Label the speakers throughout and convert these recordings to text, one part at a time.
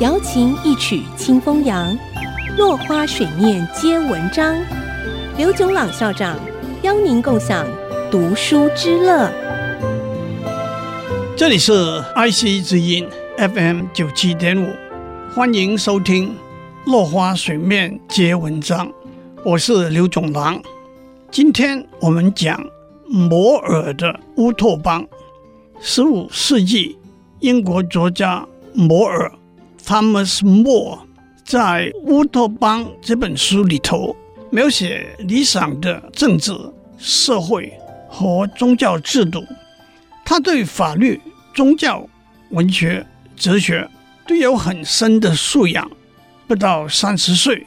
Speaker 1: 瑶琴一曲清风扬，落花水面皆文章。刘炯朗校长邀您共享读书之乐。
Speaker 2: 这里是 IC 之音 FM 九七点五，欢迎收听《落花水面皆文章》，我是刘炯朗。今天我们讲摩尔的乌托邦。十五世纪，英国作家摩尔 （Thomas More） 在《乌托邦》这本书里头，描写理想的政治、社会和宗教制度。他对法律、宗教、文学、哲学都有很深的素养。不到三十岁，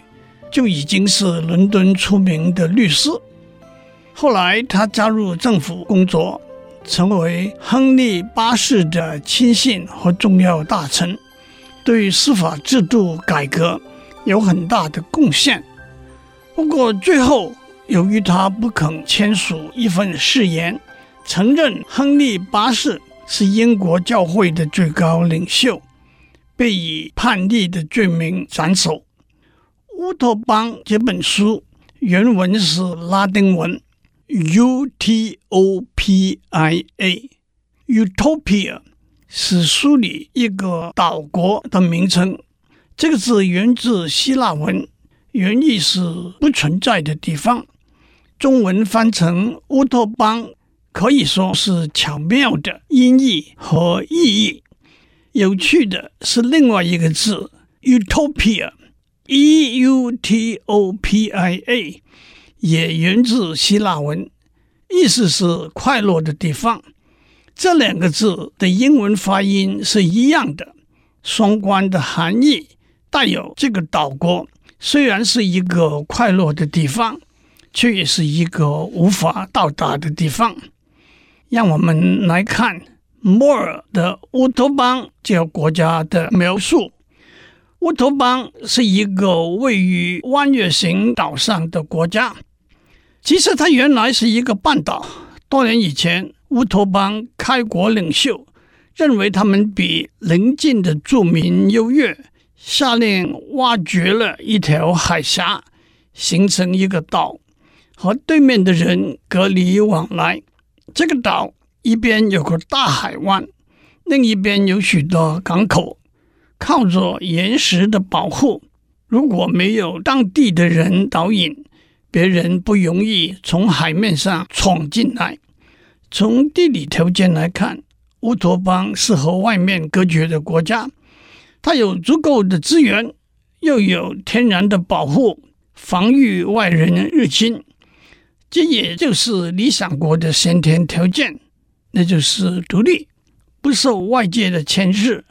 Speaker 2: 就已经是伦敦出名的律师。后来，他加入政府工作。成为亨利八世的亲信和重要大臣，对司法制度改革有很大的贡献。不过最后，由于他不肯签署一份誓言，承认亨利八世是英国教会的最高领袖，被以叛逆的罪名斩首。《乌托邦》这本书原文是拉丁文。Utopia，Utopia 是书里一个岛国的名称。这个字源自希腊文，原意是不存在的地方。中文翻成乌托邦，可以说是巧妙的音译和意义。有趣的是另外一个字，Utopia，E-U-T-O-P-I-A。也源自希腊文，意思是快乐的地方。这两个字的英文发音是一样的，双关的含义带有这个岛国虽然是一个快乐的地方，却也是一个无法到达的地方。让我们来看摩尔的乌托邦这个国家的描述。乌托邦是一个位于弯月形岛上的国家。其实它原来是一个半岛。多年以前，乌托邦开国领袖认为他们比邻近的住民优越，下令挖掘了一条海峡，形成一个岛，和对面的人隔离往来。这个岛一边有个大海湾，另一边有许多港口，靠着岩石的保护，如果没有当地的人导引。别人不容易从海面上闯进来。从地理条件来看，乌托邦是和外面隔绝的国家。它有足够的资源，又有天然的保护，防御外人入侵。这也就是理想国的先天条件，那就是独立，不受外界的牵制，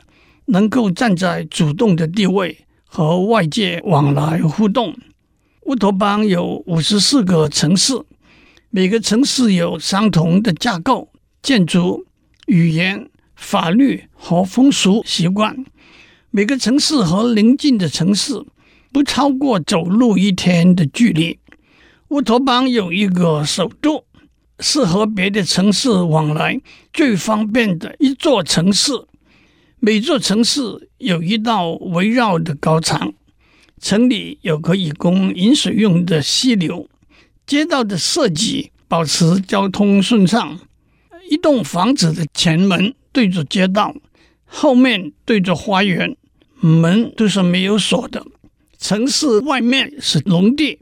Speaker 2: 能够站在主动的地位和外界往来互动。乌托邦有五十四个城市，每个城市有相同的架构、建筑、语言、法律和风俗习惯。每个城市和邻近的城市不超过走路一天的距离。乌托邦有一个首都，是和别的城市往来最方便的一座城市。每座城市有一道围绕的高墙。城里有可以供饮水用的溪流，街道的设计保持交通顺畅。一栋房子的前门对着街道，后面对着花园，门都是没有锁的。城市外面是农地，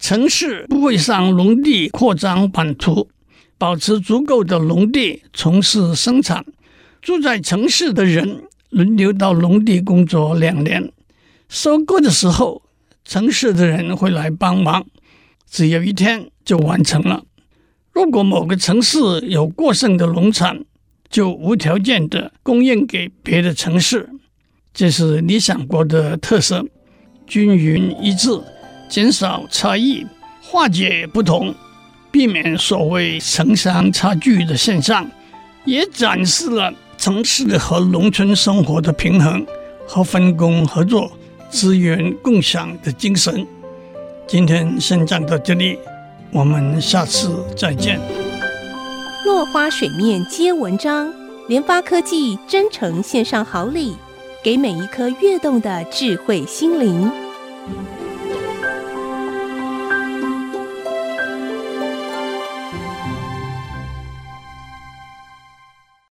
Speaker 2: 城市不会向农地扩张版图，保持足够的农地从事生产。住在城市的人轮流到农地工作两年。收割的时候，城市的人会来帮忙，只有一天就完成了。如果某个城市有过剩的农产，就无条件的供应给别的城市。这是理想国的特色，均匀一致，减少差异，化解不同，避免所谓城乡差距的现象，也展示了城市和农村生活的平衡和分工合作。资源共享的精神。今天先讲到这里，我们下次再见。
Speaker 1: 落花水面皆文章，联发科技真诚献上好礼，给每一颗跃动的智慧心灵。